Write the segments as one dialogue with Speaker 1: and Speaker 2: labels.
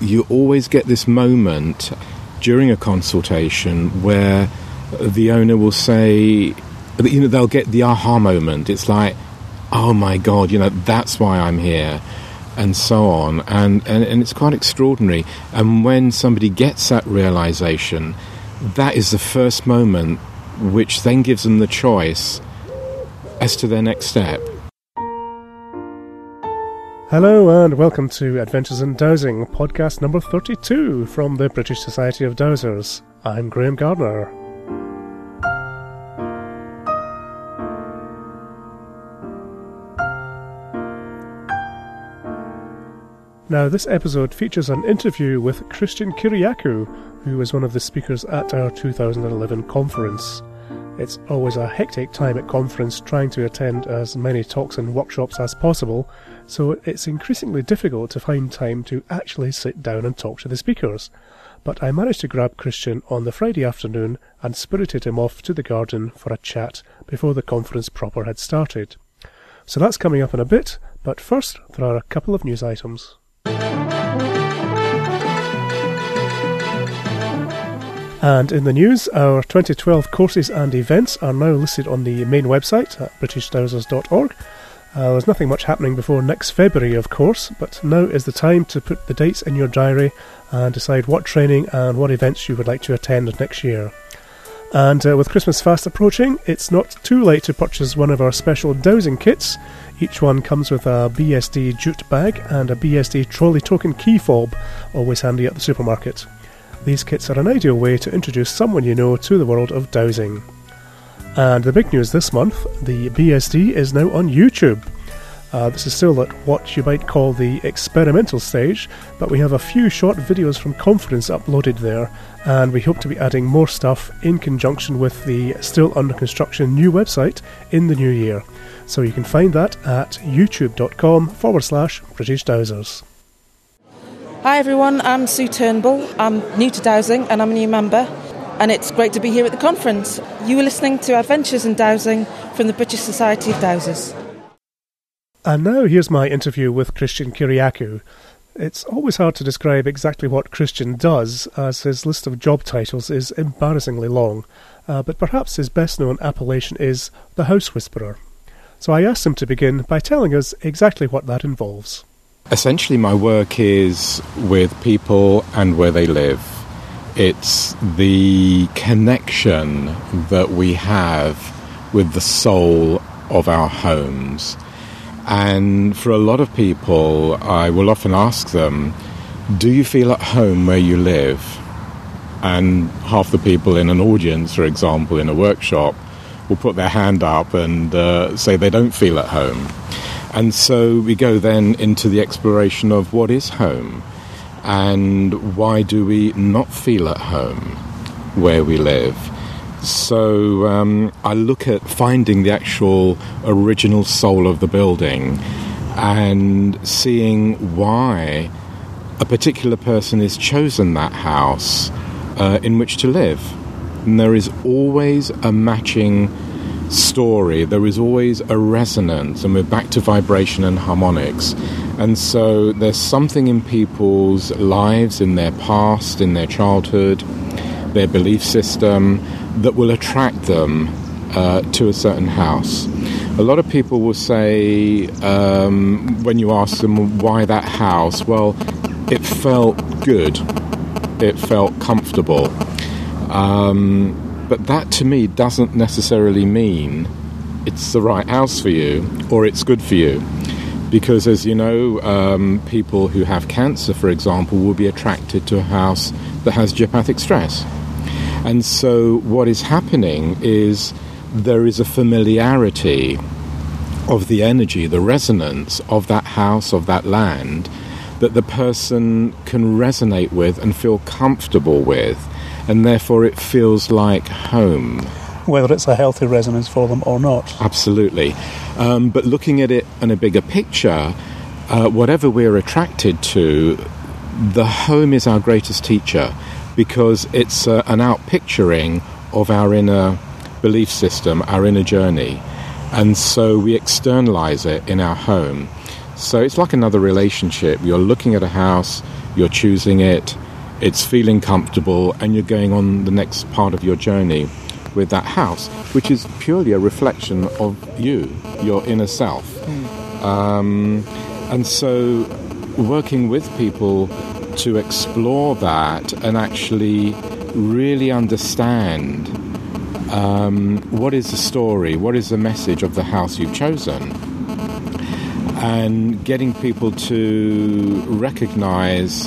Speaker 1: you always get this moment during a consultation where the owner will say, you know, they'll get the aha moment. It's like, oh my God, you know, that's why I'm here, and so on. And, and, and it's quite extraordinary. And when somebody gets that realization, that is the first moment which then gives them the choice as to their next step.
Speaker 2: Hello and welcome to Adventures in Dowsing, podcast number 32 from the British Society of Dowsers. I'm Graham Gardner. Now, this episode features an interview with Christian Kyriakou, who was one of the speakers at our 2011 conference. It's always a hectic time at conference trying to attend as many talks and workshops as possible, so it's increasingly difficult to find time to actually sit down and talk to the speakers. But I managed to grab Christian on the Friday afternoon and spirited him off to the garden for a chat before the conference proper had started. So that's coming up in a bit, but first there are a couple of news items. And in the news, our 2012 courses and events are now listed on the main website at britishdowsers.org. Uh, there's nothing much happening before next February, of course, but now is the time to put the dates in your diary and decide what training and what events you would like to attend next year. And uh, with Christmas fast approaching, it's not too late to purchase one of our special dowsing kits. Each one comes with a BSD jute bag and a BSD trolley token key fob, always handy at the supermarket. These kits are an ideal way to introduce someone you know to the world of dowsing. And the big news this month the BSD is now on YouTube. Uh, this is still at what you might call the experimental stage, but we have a few short videos from conference uploaded there, and we hope to be adding more stuff in conjunction with the still under construction new website in the new year. So you can find that at youtube.com forward slash British Dowsers.
Speaker 3: Hi everyone, I'm Sue Turnbull. I'm new to dowsing and I'm a new member, and it's great to be here at the conference. You are listening to Adventures in Dowsing from the British Society of Dowsers.
Speaker 2: And now here's my interview with Christian Kyriakou. It's always hard to describe exactly what Christian does, as his list of job titles is embarrassingly long, uh, but perhaps his best known appellation is the House Whisperer. So I asked him to begin by telling us exactly what that involves.
Speaker 1: Essentially, my work is with people and where they live. It's the connection that we have with the soul of our homes and for a lot of people, I will often ask them, Do you feel at home where you live? And half the people in an audience, for example, in a workshop, will put their hand up and uh, say they don't feel at home. And so we go then into the exploration of what is home and why do we not feel at home where we live. So um, I look at finding the actual original soul of the building and seeing why a particular person has chosen that house uh, in which to live. And there is always a matching story, there is always a resonance, and we're back to vibration and harmonics. And so there's something in people's lives, in their past, in their childhood, their belief system that will attract them uh, to a certain house. A lot of people will say, um, when you ask them why that house, well, it felt good, it felt comfortable. Um, but that to me doesn't necessarily mean it's the right house for you or it's good for you. Because, as you know, um, people who have cancer, for example, will be attracted to a house that has geopathic stress. And so, what is happening is there is a familiarity of the energy, the resonance of that house, of that land, that the person can resonate with and feel comfortable with, and therefore it feels like home.
Speaker 2: Whether it's a healthy resonance for them or not.
Speaker 1: Absolutely. Um, but looking at it in a bigger picture, uh, whatever we're attracted to, the home is our greatest teacher because it's uh, an outpicturing of our inner belief system, our inner journey. And so we externalize it in our home. So it's like another relationship. You're looking at a house, you're choosing it, it's feeling comfortable, and you're going on the next part of your journey with that house, which is purely a reflection of you, your inner self. Um, and so, working with people to explore that and actually really understand um, what is the story, what is the message of the house you've chosen, and getting people to recognize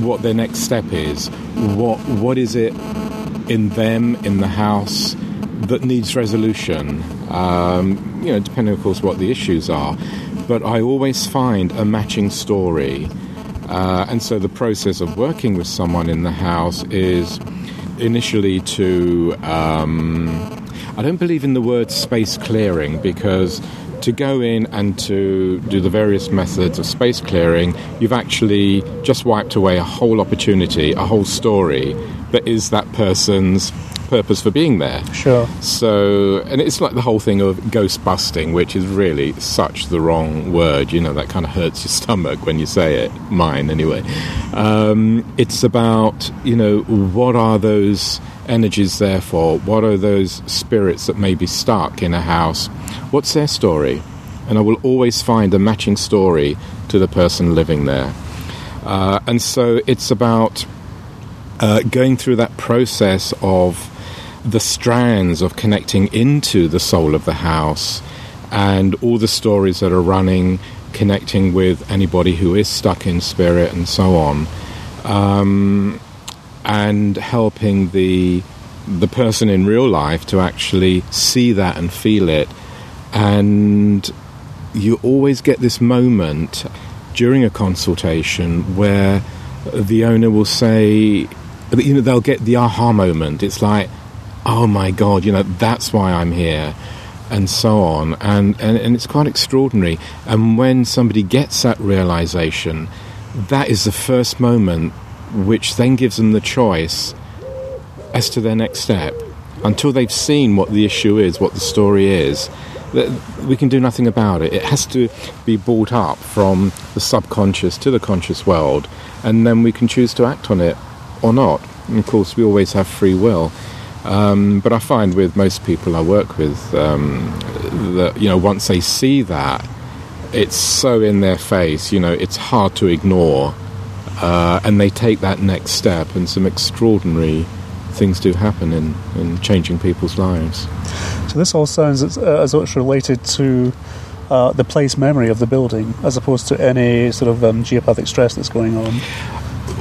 Speaker 1: what their next step is. What what is it in them in the house that needs resolution? Um, you know, depending, of course, what the issues are. But I always find a matching story, uh, and so the process of working with someone in the house is initially to. Um, I don't believe in the word space clearing because to go in and to do the various methods of space clearing, you've actually just wiped away a whole opportunity, a whole story that is that person's purpose for being there.
Speaker 2: Sure.
Speaker 1: So, and it's like the whole thing of ghost busting, which is really such the wrong word. You know, that kind of hurts your stomach when you say it. Mine, anyway. Um, it's about, you know, what are those energies there for? What are those spirits that may be stuck in a house? What's their story? And I will always find a matching story to the person living there. Uh, and so it's about uh, going through that process of the strands of connecting into the soul of the house and all the stories that are running, connecting with anybody who is stuck in spirit and so on, um, and helping the the person in real life to actually see that and feel it, and you always get this moment during a consultation where the owner will say, you know, they'll get the aha moment. It's like, oh my God, you know, that's why I'm here, and so on. And, and, and it's quite extraordinary. And when somebody gets that realization, that is the first moment which then gives them the choice as to their next step. Until they've seen what the issue is, what the story is, we can do nothing about it. It has to be brought up from the subconscious to the conscious world, and then we can choose to act on it or not. And of course, we always have free will. Um, but I find with most people I work with um, that you know once they see that, it's so in their face. You know, it's hard to ignore, uh, and they take that next step, and some extraordinary things do happen in, in changing people's lives.
Speaker 2: So this all sounds as, uh, as related to uh, the place memory of the building as opposed to any sort of um, geopathic stress that's going on.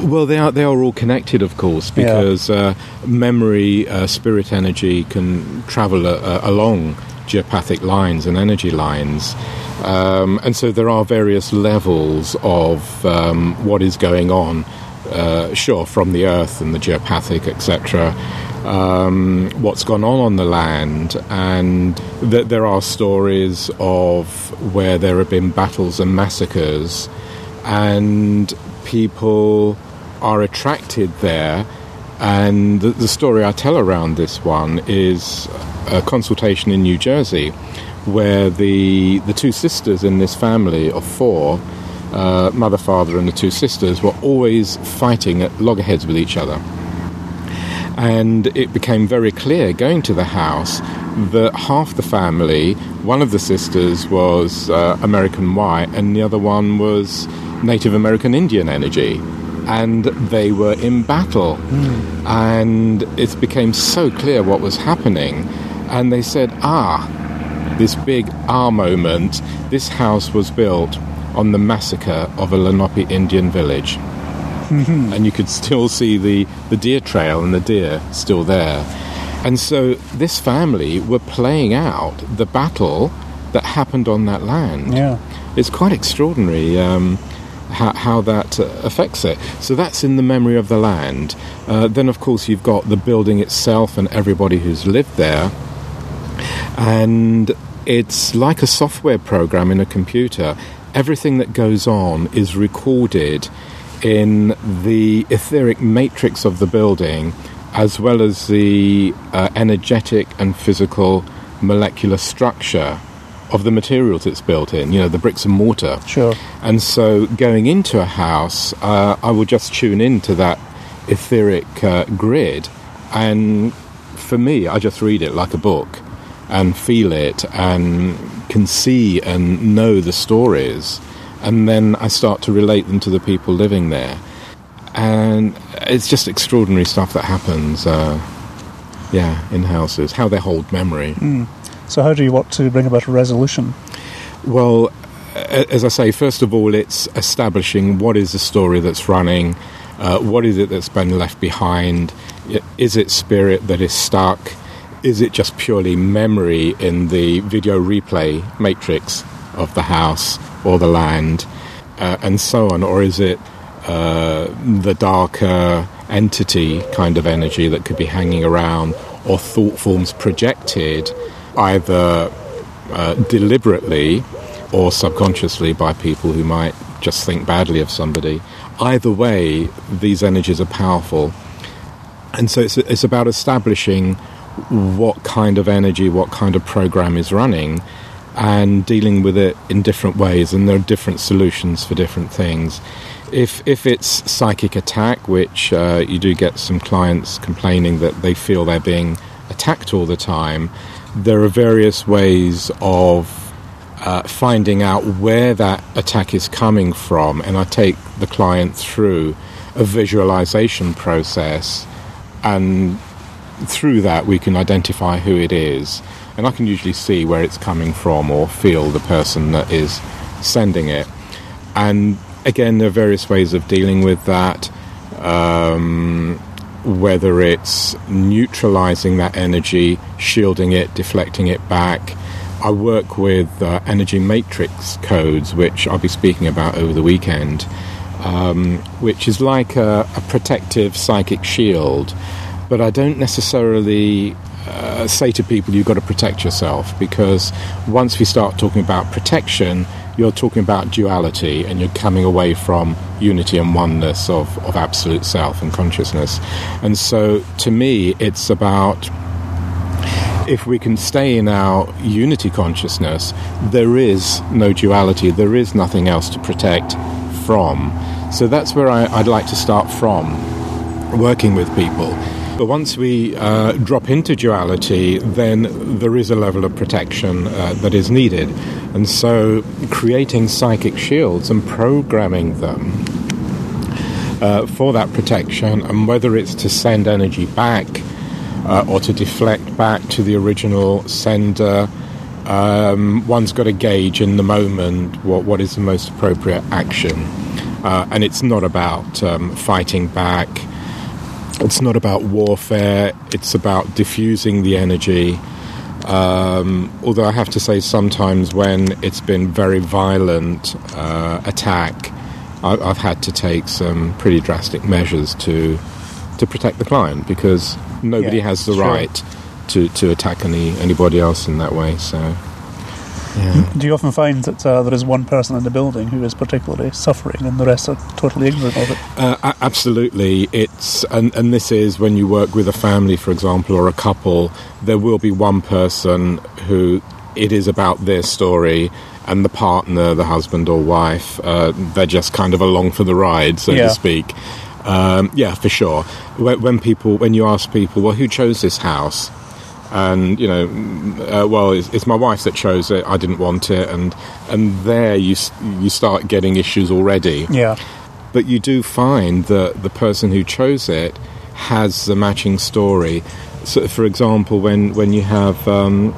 Speaker 1: Well, they are they are all connected, of course, because yeah. uh, memory, uh, spirit energy can travel uh, uh, along geopathic lines and energy lines, um, and so there are various levels of um, what is going on. Uh, sure, from the earth and the geopathic, etc. Um, what's gone on on the land, and th- there are stories of where there have been battles and massacres, and people are attracted there. And the, the, story I tell around this one is a consultation in New Jersey where the, the two sisters in this family of four, uh, mother, father, and the two sisters, were always fighting at loggerheads with each other. And it became very clear going to the house that half the family, one of the sisters was uh, American white, and the other one was Native American Indian energy. And they were in battle. Mm. And it became so clear what was happening. And they said, ah, this big ah moment, this house was built on the massacre of a Lenape Indian village. Mm-hmm. And you could still see the, the deer trail and the deer still there. And so this family were playing out the battle that happened on that land.
Speaker 2: Yeah.
Speaker 1: It's quite extraordinary. Um, how, how that uh, affects it. So that's in the memory of the land. Uh, then, of course, you've got the building itself and everybody who's lived there. And it's like a software program in a computer. Everything that goes on is recorded in the etheric matrix of the building as well as the uh, energetic and physical molecular structure of the materials it's built in, you know, the bricks and mortar.
Speaker 4: Sure.
Speaker 1: And so going into a house, uh, I will just tune into that etheric uh, grid. And for me, I just read it like a book and feel it and can see and know the stories. And then I start to relate them to the people living there. And it's just extraordinary stuff that happens, uh, yeah, in houses, how they hold memory.
Speaker 4: So, how do you want to bring about a resolution?
Speaker 1: Well, as I say, first of all, it's establishing what is the story that's running, uh, what is it that's been left behind, is it spirit that is stuck, is it just purely memory in the video replay matrix of the house or the land, uh, and so on, or is it uh, the darker entity kind of energy that could be hanging around, or thought forms projected either uh, deliberately or subconsciously by people who might just think badly of somebody. Either way, these energies are powerful. And so it's, it's about establishing what kind of energy, what kind of program is running, and dealing with it in different ways. And there are different solutions for different things. If, if it's psychic attack, which uh, you do get some clients complaining that they feel they're being attacked all the time, there are various ways of uh, finding out where that attack is coming from, and I take the client through a visualization process, and through that we can identify who it is, and I can usually see where it's coming from or feel the person that is sending it. And again, there are various ways of dealing with that. Um, whether it's neutralizing that energy, shielding it, deflecting it back. I work with uh, energy matrix codes, which I'll be speaking about over the weekend, um, which is like a, a protective psychic shield. But I don't necessarily uh, say to people you've got to protect yourself because once we start talking about protection, you're talking about duality and you're coming away from unity and oneness of, of absolute self and consciousness. And so to me, it's about if we can stay in our unity consciousness, there is no duality, there is nothing else to protect from. So that's where I, I'd like to start from, working with people. But once we uh, drop into duality, then there is a level of protection uh, that is needed. And so creating psychic shields and programming them uh, for that protection, and whether it's to send energy back uh, or to deflect back to the original sender, um, one's got to gauge in the moment what, what is the most appropriate action. Uh, and it's not about um, fighting back, it's not about warfare, it's about diffusing the energy. Um, although I have to say, sometimes when it's been very violent uh, attack, I, I've had to take some pretty drastic measures to to protect the client because nobody
Speaker 4: Yeah,
Speaker 1: has the
Speaker 4: sure.
Speaker 1: right to, to attack any anybody else in that way. So, yeah.
Speaker 4: Do you often find that uh, there is one person in the building who is particularly suffering and the rest are totally ignorant of it?
Speaker 1: Uh, absolutely, it's and, and this is when you work with a family, for example, or a couple. There will be one person who it is about their story, and the partner, the husband or wife, uh, they're just kind of along for the ride, so
Speaker 4: Yeah.
Speaker 1: to speak. Um, yeah, for sure. When, when people, when you ask people, well, who chose this house? And you know, uh, well, it's, it's my wife that chose it. I didn't want it, and and there you you start getting issues already
Speaker 4: Yeah.
Speaker 1: but you do find that the person who chose it has a matching story. So, for example, when when you have um,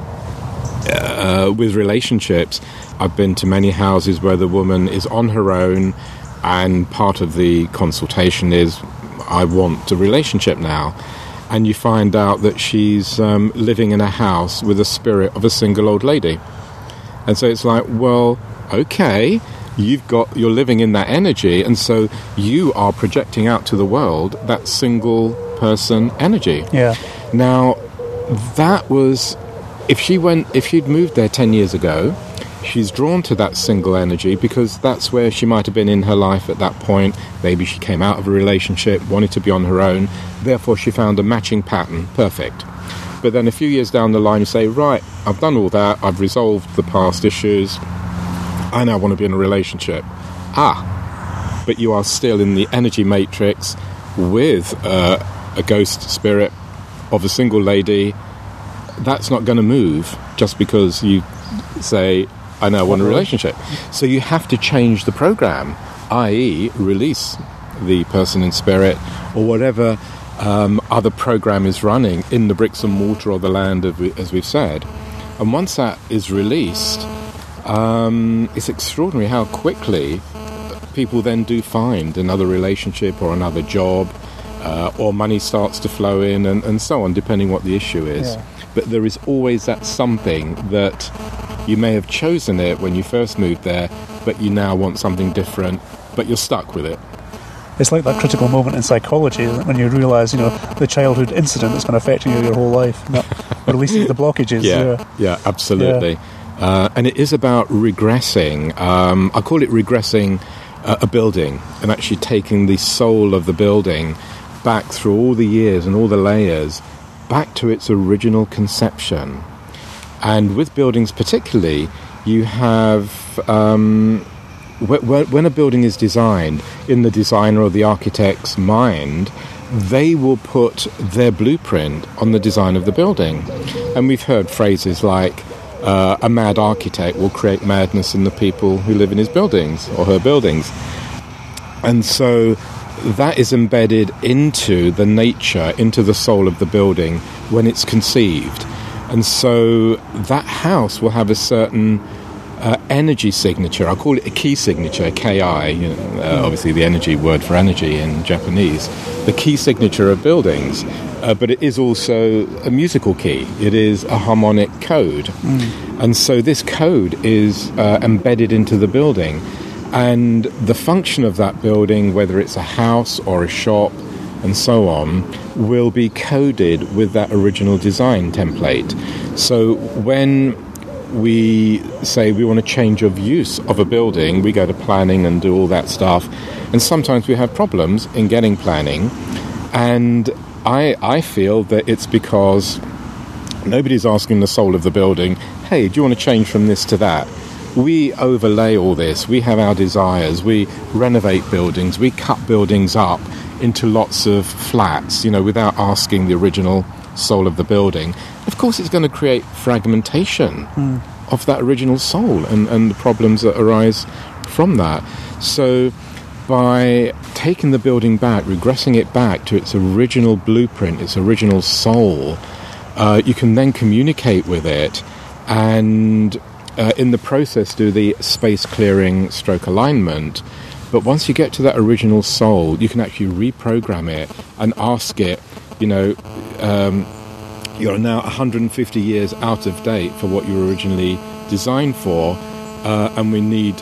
Speaker 1: uh, with relationships, I've been to many houses where the woman is on her own, and part of the consultation is, "I want a relationship now." And you find out that she's um, living in a house with a spirit of a single old lady. And so it's like, well, okay, you've got you're living in that energy, and so you are projecting out to the world that single person energy.
Speaker 4: Yeah.
Speaker 1: Now, that was if she went if she'd moved there 10 years ago, she's drawn to that single energy because that's where she might have been in her life at that point. Maybe she came out of a relationship, wanted to be on her own, therefore she found a matching pattern. Perfect. But then a few years down the line, you say, right, I've done all that, I've resolved the past issues, I now want to be in a relationship. Ah, but you are still in the energy matrix with uh, a ghost spirit of a single lady. That's not going to move just because you say, I now want a relationship. So you have to change the program, i.e., release the person in spirit or whatever um, other program is running in the bricks and mortar or the land, as we've said. And once that is released, um, it's extraordinary how quickly people then do find another relationship or another job, uh, or money starts to flow in, and, and, so on, depending what the issue is. Yeah. But there is always that something that you may have chosen it when you first moved there, but you now want something different, but you're stuck with it
Speaker 4: it's like that critical moment in psychology when you realise, you know, the childhood incident that's been affecting you your whole life, that the blockages.
Speaker 1: Yeah, yeah, yeah absolutely. Yeah. Uh, and it is about regressing. Um, I call it regressing uh, a building and actually taking the soul of the building back through all the years and all the layers back to its original conception. And with buildings, particularly, you have um, when a building is designed in the designer or the architect's mind, they will put their blueprint on the design of the building. And we've heard phrases like, uh, a mad architect will create madness in the people who live in his buildings or her buildings. And so that is embedded into the nature, into the soul of the building when it's conceived. And so that house will have a certain uh, energy signature. I'll call it a key signature, KI, you know, uh, obviously the energy word for energy in Japanese. The key signature of buildings, uh, but it is also a musical key. It is a harmonic code. Mm. And so this code is uh, embedded into the building. And the function of that building, whether it's a house or a shop, and so on, will be coded with that original design template. So when we say we want to change of use of a building, we go to planning and do all that stuff. And sometimes we have problems in getting planning. And I, I feel that it's because nobody's asking the soul of the building, hey, do you want to change from this to that? We overlay all this. We have our desires. We renovate buildings. We cut buildings up into lots of flats, you know, without asking the original soul of the building, of course it's going to create fragmentation mm. of that original soul and, and the problems that arise from that. So by taking the building back, regressing it back to its original blueprint, its original soul, uh, you can then communicate with it and uh, in the process do the space clearing stroke alignment. But once you get to that original soul, you can actually reprogram it and ask it, you know, um, you're now 150 years out of date for what you were originally designed for, uh, and we need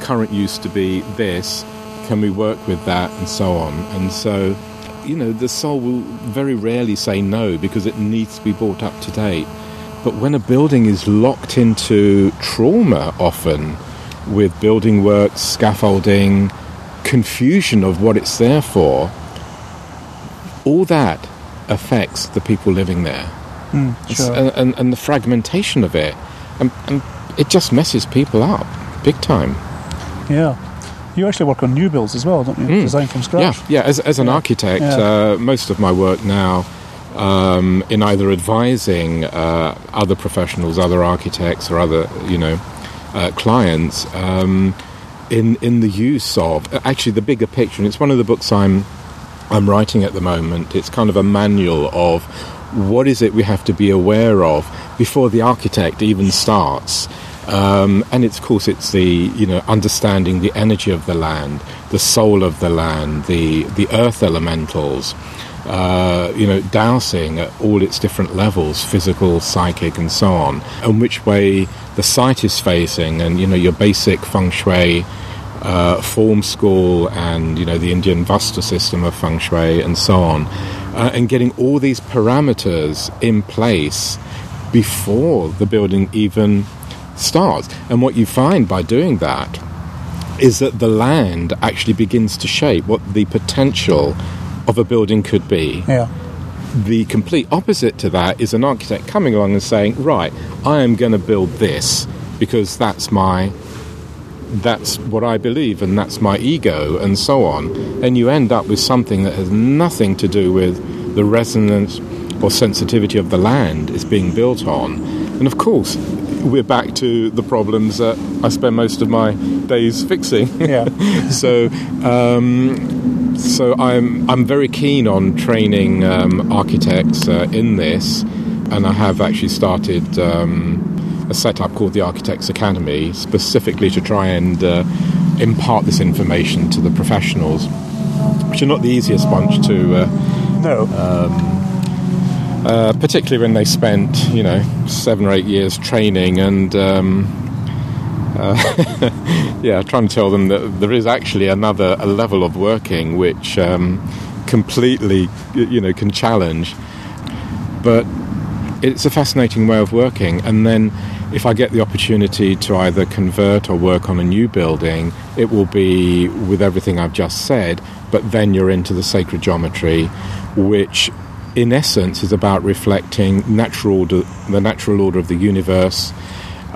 Speaker 1: current use to be this. Can we work with that, and so on? And so, you know, the soul will very rarely say no because it needs to be brought up to date. But when a building is locked into trauma, often with building works, scaffolding, confusion of what it's there for, all that affects the people living there.
Speaker 4: Mm, sure.
Speaker 1: and, and, and, the fragmentation of it. And, and it just messes people up big time.
Speaker 4: Yeah. You actually work on new builds as well, don't you? Mm. Design from scratch.
Speaker 1: Yeah, yeah. As, as an architect, yeah. Uh, most of my work now um, in either advising uh, other professionals, other architects, or other you know uh, clients um, in in the use of actually the bigger picture. And it's one of the books I'm I'm writing at the moment. It's kind of a manual of what is it we have to be aware of before the architect even starts. Um, and it's, of course, it's the you know understanding the energy of the land, the soul of the land, the the earth elementals. Uh, you know, dowsing at all its different levels, physical, psychic, and so on, and which way the site is facing, and you know your basic feng shui uh, form school and you know the Indian Vastu system of feng shui and so on, uh, and getting all these parameters in place before the building even starts. And what you find by doing that is that the land actually begins to shape what the potential of a building could be.
Speaker 4: Yeah.
Speaker 1: the complete opposite to that is an architect coming along and saying, "Right, I am going to build this because that's my that's what I believe and that's my ego and so on." And you end up with something that has nothing to do with the resonance or sensitivity of the land it's being built on. And of course, we're back to the problems that I spend most of my days fixing.
Speaker 4: Yeah.
Speaker 1: so, um, so I'm I'm very keen on training um, architects uh, in this, and I have actually started um, a setup called the Architects Academy, specifically to try and uh, impart this information to the professionals, which are not the easiest bunch to. Uh,
Speaker 4: No.
Speaker 1: uh, particularly when they spent, you know, seven or eight years training and, um, uh, yeah, trying to tell them that there is actually another a level of working which um, completely, you know, can challenge. But it's a fascinating way of working. And then if I get the opportunity to either convert or work on a new building, it will be with everything I've just said, but then you're into the sacred geometry, which in essence is about reflecting natural order, the natural order of the universe,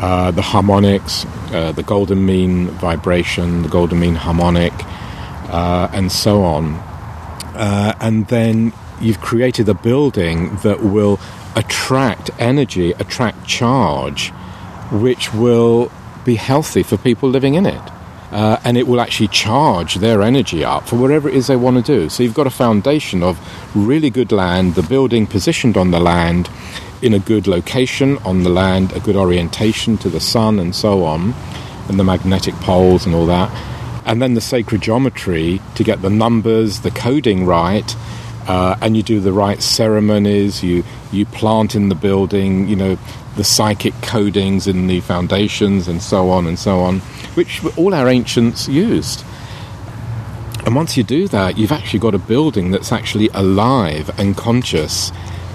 Speaker 1: uh, the harmonics, uh, the golden mean vibration, the golden mean harmonic, uh, and so on. Uh, and then you've created a building that will attract energy, attract charge, which will be healthy for people living in it. Uh, and it will actually charge their energy up for whatever it is they want to do. So you've got a foundation of really good land, the building positioned on the land, in a good location on the land, a good orientation to the sun, and so on, and the magnetic poles and all that. And then the sacred geometry to get the numbers, the coding right, uh, and you do the right ceremonies. You you plant in the building, you know, the psychic codings in the foundations, and so on and so on, which all our ancients used. And once you do that, you've actually got a building that's actually alive and conscious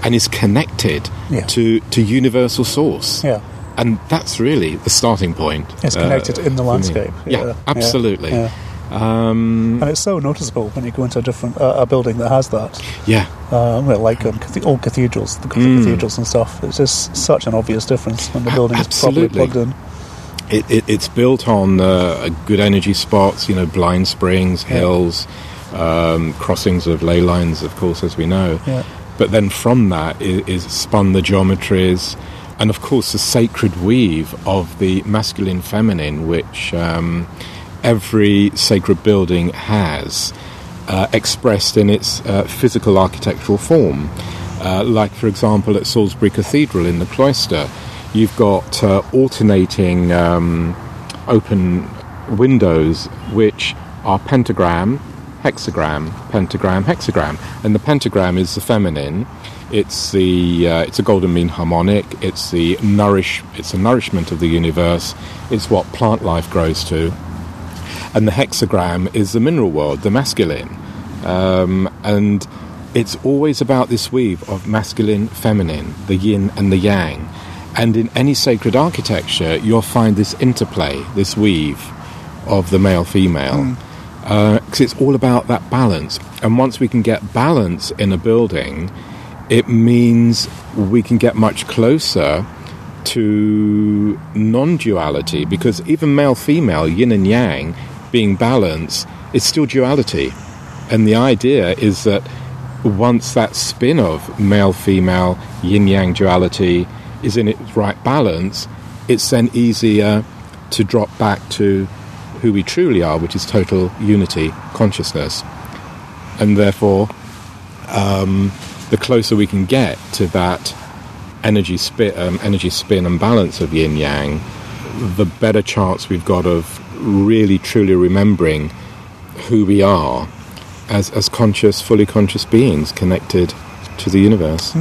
Speaker 1: and is connected
Speaker 4: Yeah.
Speaker 1: to, to universal source.
Speaker 4: Yeah.
Speaker 1: And that's really the starting point.
Speaker 4: It's
Speaker 1: uh,
Speaker 4: connected in the landscape.
Speaker 1: Yeah, absolutely.
Speaker 4: Yeah.
Speaker 1: Um,
Speaker 4: And it's so noticeable when you go into a different uh, a building that has that.
Speaker 1: yeah,
Speaker 4: Uh, well, like um, old cathedrals, the
Speaker 1: Mm.
Speaker 4: cathedrals and stuff. It's just such an obvious difference when the building is properly
Speaker 1: Absolutely.
Speaker 4: plugged in.
Speaker 1: it, it, it's built on uh, good energy spots, you know, blind springs,
Speaker 4: Yeah.
Speaker 1: hills, um, crossings of ley lines, of course, as we know.
Speaker 4: Yeah.
Speaker 1: But then from that is, is spun the geometries, and of course the sacred weave of the masculine feminine, which um, every sacred building has, uh, expressed in its uh, physical architectural form. Uh, like, for example, at Salisbury Cathedral in the cloister, you've got uh, alternating um, open windows which are pentagram, hexagram, pentagram, hexagram, and the pentagram is the feminine. It's the uh, it's a golden mean harmonic. It's the nourish. It's the nourishment of the universe. It's what plant life grows to, and the hexagram is the mineral world, the masculine, um, and it's always about this weave of masculine, feminine, the yin and the yang. And in any sacred architecture, you'll find this interplay, this weave of the male female. Uh, because it's all about that balance. And once we can get balance in a building, it means we can get much closer to non duality. Because even male female, yin and yang, being balanced, is still duality. And the idea is that once that spin of male female yin yang duality is in its right balance, it's then easier to drop back to who we truly are, which is total unity consciousness. And therefore, um, the closer we can get to that energy spin, um, energy spin and balance of yin yang, the better chance we've got of really truly remembering who we are as, as conscious, fully conscious beings connected to the universe.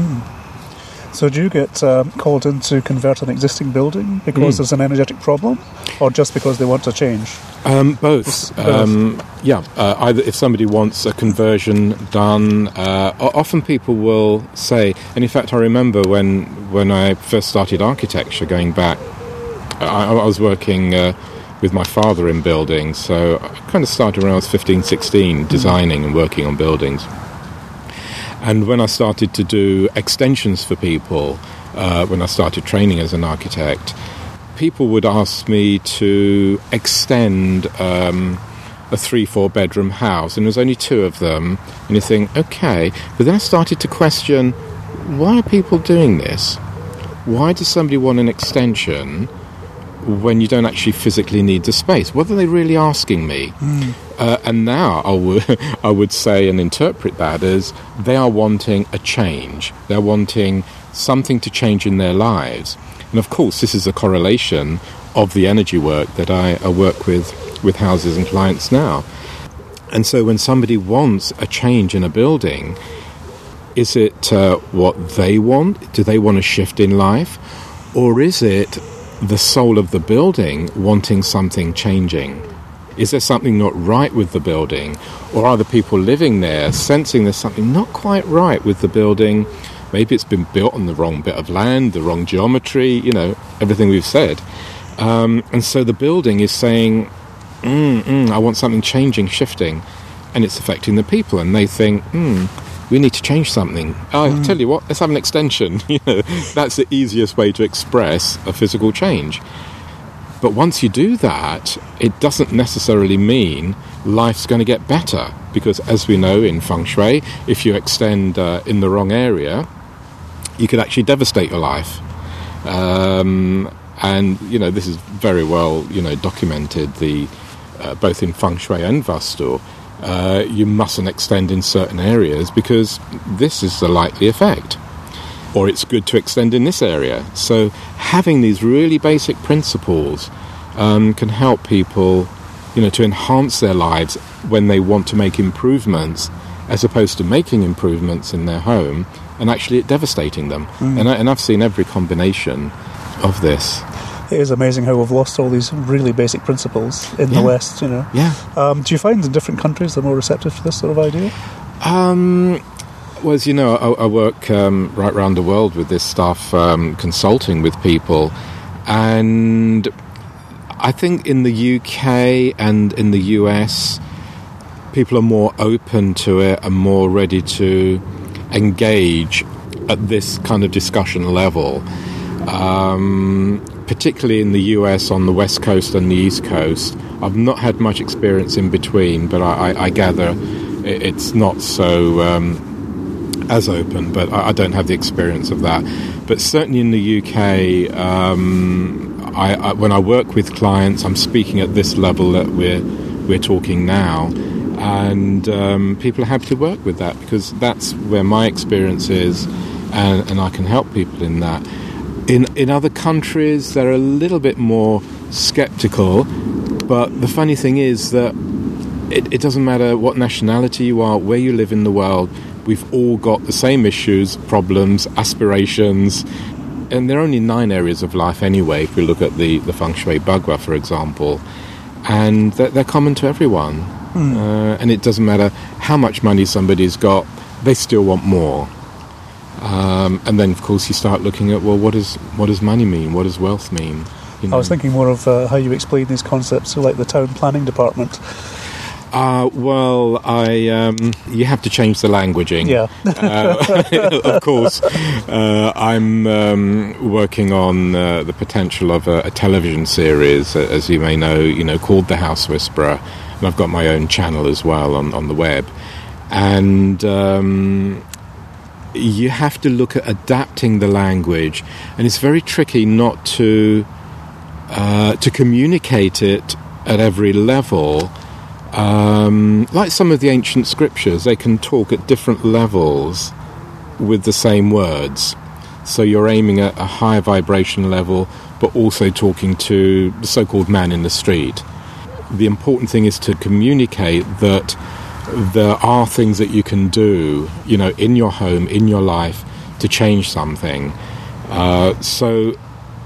Speaker 4: So, do you get um, called in to convert an existing building because
Speaker 1: Mm.
Speaker 4: there's an energetic problem, or just because they want to change?
Speaker 1: Um, both. Um, yeah. Uh, either if somebody wants a conversion done, uh, often people will say, and in fact, I remember when when I first started architecture, going back, I, I was working. Uh, with my father in buildings, so I kind of started when I was 15, 16, designing and working on buildings. And when I started to do extensions for people, uh, when I started training as an architect, people would ask me to extend um, a three, four bedroom house, and there was only two of them. And you think, okay. But then I started to question why are people doing this? Why does somebody want an extension when you don't actually physically need the space? What are they really asking me? Mm. Uh, and now I would, I would say and interpret that as they are wanting a change. They're wanting something to change in their lives. And of course, this is a correlation of the energy work that I, I work with with houses and clients now. And so when somebody wants a change in a building, is it uh, what they want? Do they want a shift in life? Or is it the soul of the building wanting something changing? Is there something not right with the building? Or are the people living there sensing there's something not quite right with the building? Maybe it's been built on the wrong bit of land, the wrong geometry, you know, everything we've said. Um, and so the building is saying, mm, mm, I want something changing, shifting, and it's affecting the people, and they think, mm, we need to change something. I mm. tell you what, let's have an extension. that's the easiest way to express a physical change. But once you do that, it doesn't necessarily mean life's going to get better because, as we know in feng shui, if you extend uh, in the wrong area, you could actually devastate your life. Um, and you know this is very well you know documented. The uh, both in feng shui and vastu, uh, you mustn't extend in certain areas because this is the likely effect. Or it's good to extend in this area. So having these really basic principles um, can help people, you know, to enhance their lives when they want to make improvements, as opposed to making improvements in their home and actually devastating them. Mm. And, I, and I've seen every combination of this
Speaker 4: it is amazing how we've lost all these really basic principles in yeah. the West. You know.
Speaker 1: Yeah.
Speaker 4: Um, do you find in different countries they're more receptive to this sort of idea?
Speaker 1: Um, well, as you know, I, I work um, right around the world with this stuff, um, consulting with people, and I think in the UK and in the US, people are more open to it and more ready to engage at this kind of discussion level. Um, particularly in the US on the West Coast and the East Coast. I've not had much experience in between, but I, I, I gather it's not so um, as open, but I, I, don't have the experience of that. But certainly in the UK, um, I, when I work with clients, I'm speaking at this level that we're, we're talking now. And um, people are happy to work with that because that's where my experience is, and, and I can help people in that. In in other countries, they're a little bit more skeptical. But the funny thing is that it, it doesn't matter what nationality you are, where you live in the world. We've all got the same issues, problems, aspirations, and there are only nine areas of life anyway. If we look at the the Feng Shui Bagua, for example, and they're, they're common to everyone. Mm. Uh, and it doesn't matter how much money somebody's got; they still want more. Um, and then, of course, you start looking at well, what does what does money mean? What does wealth mean?
Speaker 4: You know? I was thinking more of uh, how you explain these concepts to like the town planning department.
Speaker 1: Uh, well, I um, you have to change the languaging.
Speaker 4: Yeah,
Speaker 1: uh, of course. Uh, I'm um, working on uh, the potential of a, a, television series, as you may know, you know, called The House Whisperer, and I've got my own channel as well on on the web. And um, you have to look at adapting the language, and it's very tricky not to uh, to communicate it at every level. Um, like some of the ancient scriptures, they can talk at different levels with the same words. So you're aiming at a higher vibration level, but also talking to the so-called man in the street. The important thing is to communicate that there are things that you can do, you know, in your home, in your life, to change something. Uh, so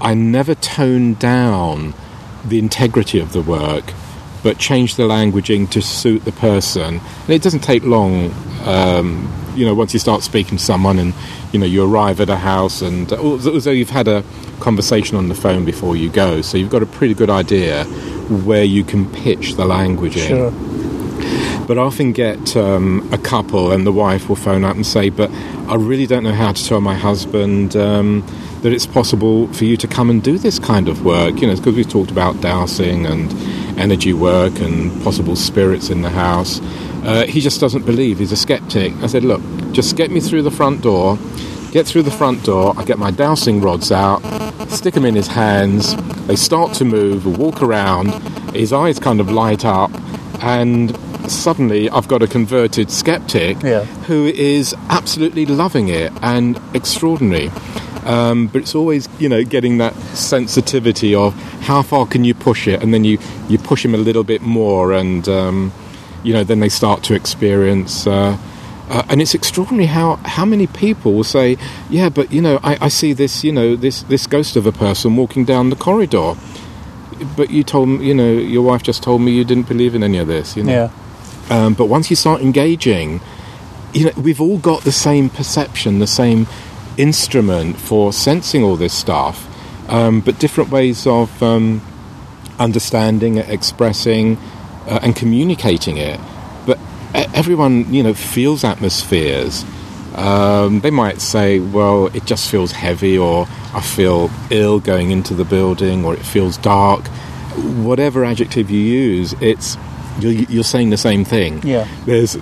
Speaker 1: I never tone down the integrity of the work, but change the languaging to suit the person. And it doesn't take long, um, you know, once you start speaking to someone and, you know, you arrive at a house and although you've had a conversation on the phone before you go, so you've got a pretty good idea where you can pitch the languaging.
Speaker 4: Sure.
Speaker 1: But I often get um, a couple, and the wife will phone up and say, "But I really don't know how to tell my husband um, that it's possible for you to come and do this kind of work." You know, because we've talked about dowsing and energy work and possible spirits in the house. Uh, he just doesn't believe. He's a skeptic. I said, "Look, just get me through the front door." Get through the front door, I get my dowsing rods out, stick them in his hands, they start to move, walk around, his eyes kind of light up, and suddenly I've got a converted skeptic
Speaker 4: Yeah.
Speaker 1: who is absolutely loving it and extraordinary. Um, but it's always, you know, getting that sensitivity of how far can you push it, and then you, you push him a little bit more, and um, you know, then they start to experience. Uh, uh, and it's extraordinary how, how many people will say, "Yeah, but you know, I, I see this, you know, this this ghost of a person walking down the corridor." But you told me, you know, your wife just told me you didn't believe in any of this. You know?
Speaker 4: Yeah.
Speaker 1: Um, but once you start engaging, you know, we've all got the same perception, the same instrument for sensing all this stuff, um, but different ways of um, understanding, expressing, uh, and communicating it. But everyone, you know, feels atmospheres. Um, they might say, well, it just feels heavy, or I feel ill going into the building, or it feels dark. Whatever adjective you use, it's you're, you're saying the same thing.
Speaker 4: Yeah.
Speaker 1: There's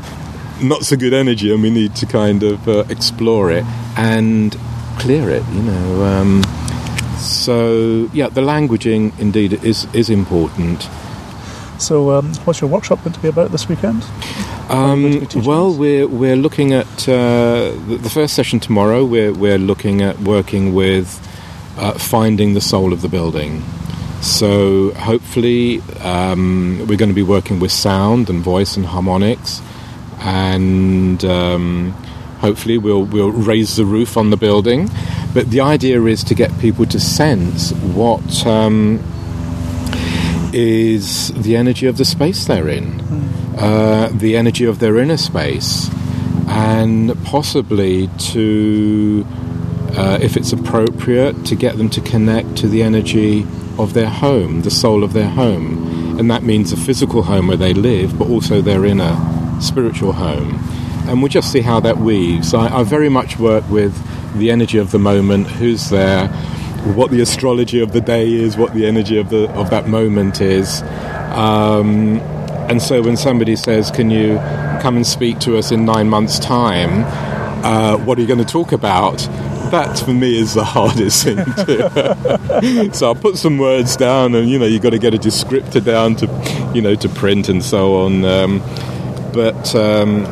Speaker 1: not so good energy, and we need to kind of uh, explore it and clear it. You know. Um, so yeah, the languaging indeed is is important.
Speaker 4: So, um, what's your workshop going to be about this weekend?
Speaker 1: Um,
Speaker 4: going to be teaching
Speaker 1: well, we're we're looking at uh, the, the first session tomorrow. We're we're looking at working with uh, finding the soul of the building. So hopefully, um, we're going to be working with sound and voice and harmonics, and um, hopefully we'll we'll raise the roof on the building. But the idea is to get people to sense what. Um, is the energy of the space they're in, uh, the energy of their inner space, and possibly to, uh, if it's appropriate, to get them to connect to the energy of their home, the soul of their home. And that means a physical home where they live, but also their inner spiritual home. And we'll just see how that weaves. I, I very much work with the energy of the moment, who's there, what the astrology of the day is, what the energy of the of that moment is. Um, and so when somebody says, "Can you come and speak to us in nine months' time?" Uh, what are you going to talk about? That for me is the hardest thing to. so I'll put some words down, and you know you've got to get a descriptor down to, you know, to print and so on. Um, but um,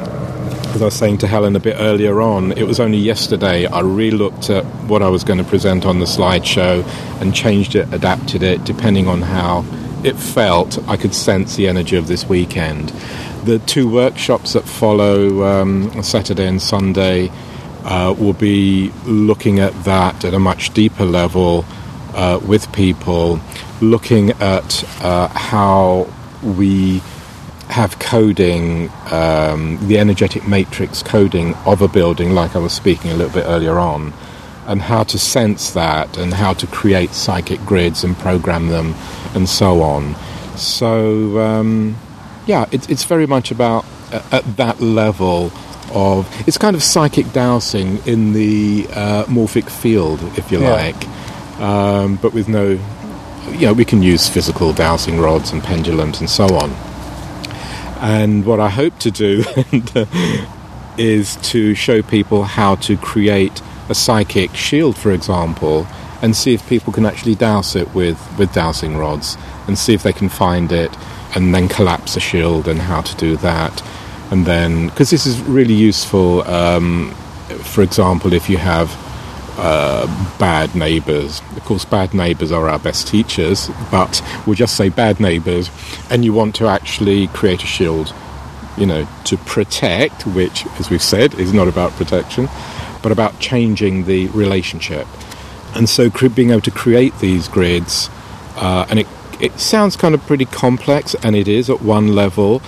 Speaker 1: as I was saying to Helen a bit earlier on, it was only yesterday I re-looked at what I was going to present on the slideshow and changed it, adapted it, depending on how it felt. I could sense the energy of this weekend. The two workshops that follow um, Saturday and Sunday uh, will be looking at that at a much deeper level uh, with people, looking at uh, how we have coding, um, the energetic matrix coding of a building, like I was speaking a little bit earlier on, and how to sense that and how to create psychic grids and program them and so on. So, um, yeah, it's, it's very much about uh, at that level of it's kind of psychic dowsing in the uh, morphic field, if you
Speaker 4: Yeah.
Speaker 1: like, um, but with no, you know, we can use physical dowsing rods and pendulums and so on. And what I hope to do uh, is to show people how to create a psychic shield, for example, and see if people can actually dowse it with, with dowsing rods and see if they can find it and then collapse a shield and how to do that. And then, because this is really useful, um, for example, if you have uh, bad neighbours. Of course, bad neighbours are our best teachers, but we'll just say bad neighbours, and you want to actually create a shield, you know, to protect, which, as we've said, is not about protection, but about changing the relationship. And so, being able to create these grids, uh, and it, it sounds kind of pretty complex, and it is at one level,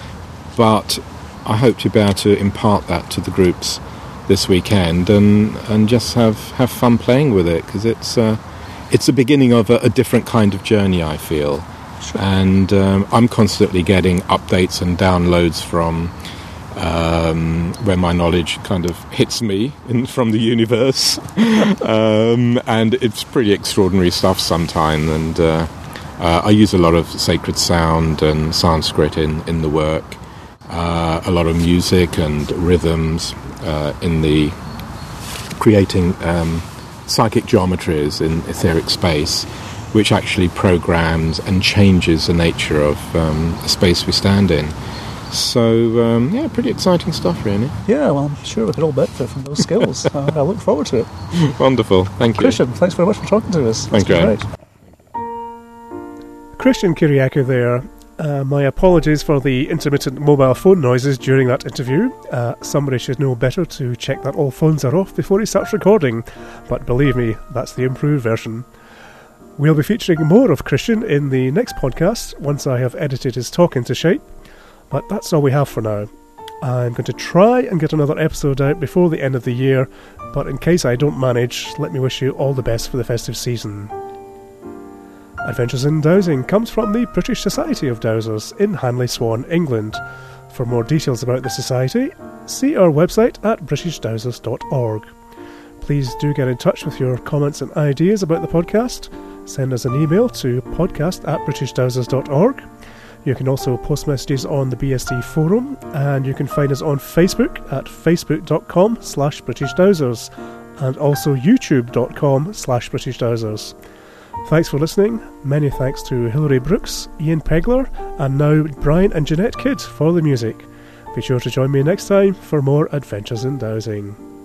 Speaker 1: but I hope to be able to impart that to the groups this weekend and and just have have fun playing with it because it's uh, it's the beginning of a, a different kind of journey. I feel, and um, I'm constantly getting updates and downloads from um, where my knowledge kind of hits me in, from the universe, um, and it's pretty extraordinary stuff sometimes. And uh, uh, I use a lot of sacred sound and Sanskrit in in the work, uh, a lot of music and rhythms uh, in the creating um, psychic geometries in etheric space which actually programs and changes the nature of um, the space we stand in. So, um, yeah, pretty exciting stuff, really.
Speaker 4: Yeah, well, I'm sure we could all benefit from those skills. uh, I look forward to it.
Speaker 1: Wonderful. Thank you.
Speaker 4: Christian, thanks very much for talking to us.
Speaker 1: Thank you.
Speaker 4: Great.
Speaker 2: Christian Kiriakou there. Uh, my apologies for the intermittent mobile phone noises during that interview. Uh, somebody should know better to check that all phones are off before he starts recording. But believe me, that's the improved version. We'll be featuring more of Christian in the next podcast once I have edited his talk into shape. But that's all we have for now. I'm going to try and get another episode out before the end of the year, but in case I don't manage, let me wish you all the best for the festive season. Adventures in Dowsing comes from the British Society of Dowsers in Hanley Swan, England. For more details about the Society, see our website at britishdowsers.org. Please do get in touch with your comments and ideas about the podcast. Send us an email to podcast at britishdowsers.org. You can also post messages on the BSD forum, and you can find us on Facebook at facebook.com slash britishdowsers, and also youtube.com slash britishdowsers. Thanks for listening. Many thanks to Hilary Brooks, Ian Pegler, and now Brian and Jeanette Kidd for the music. Be sure to join me next time for more Adventures in Dowsing.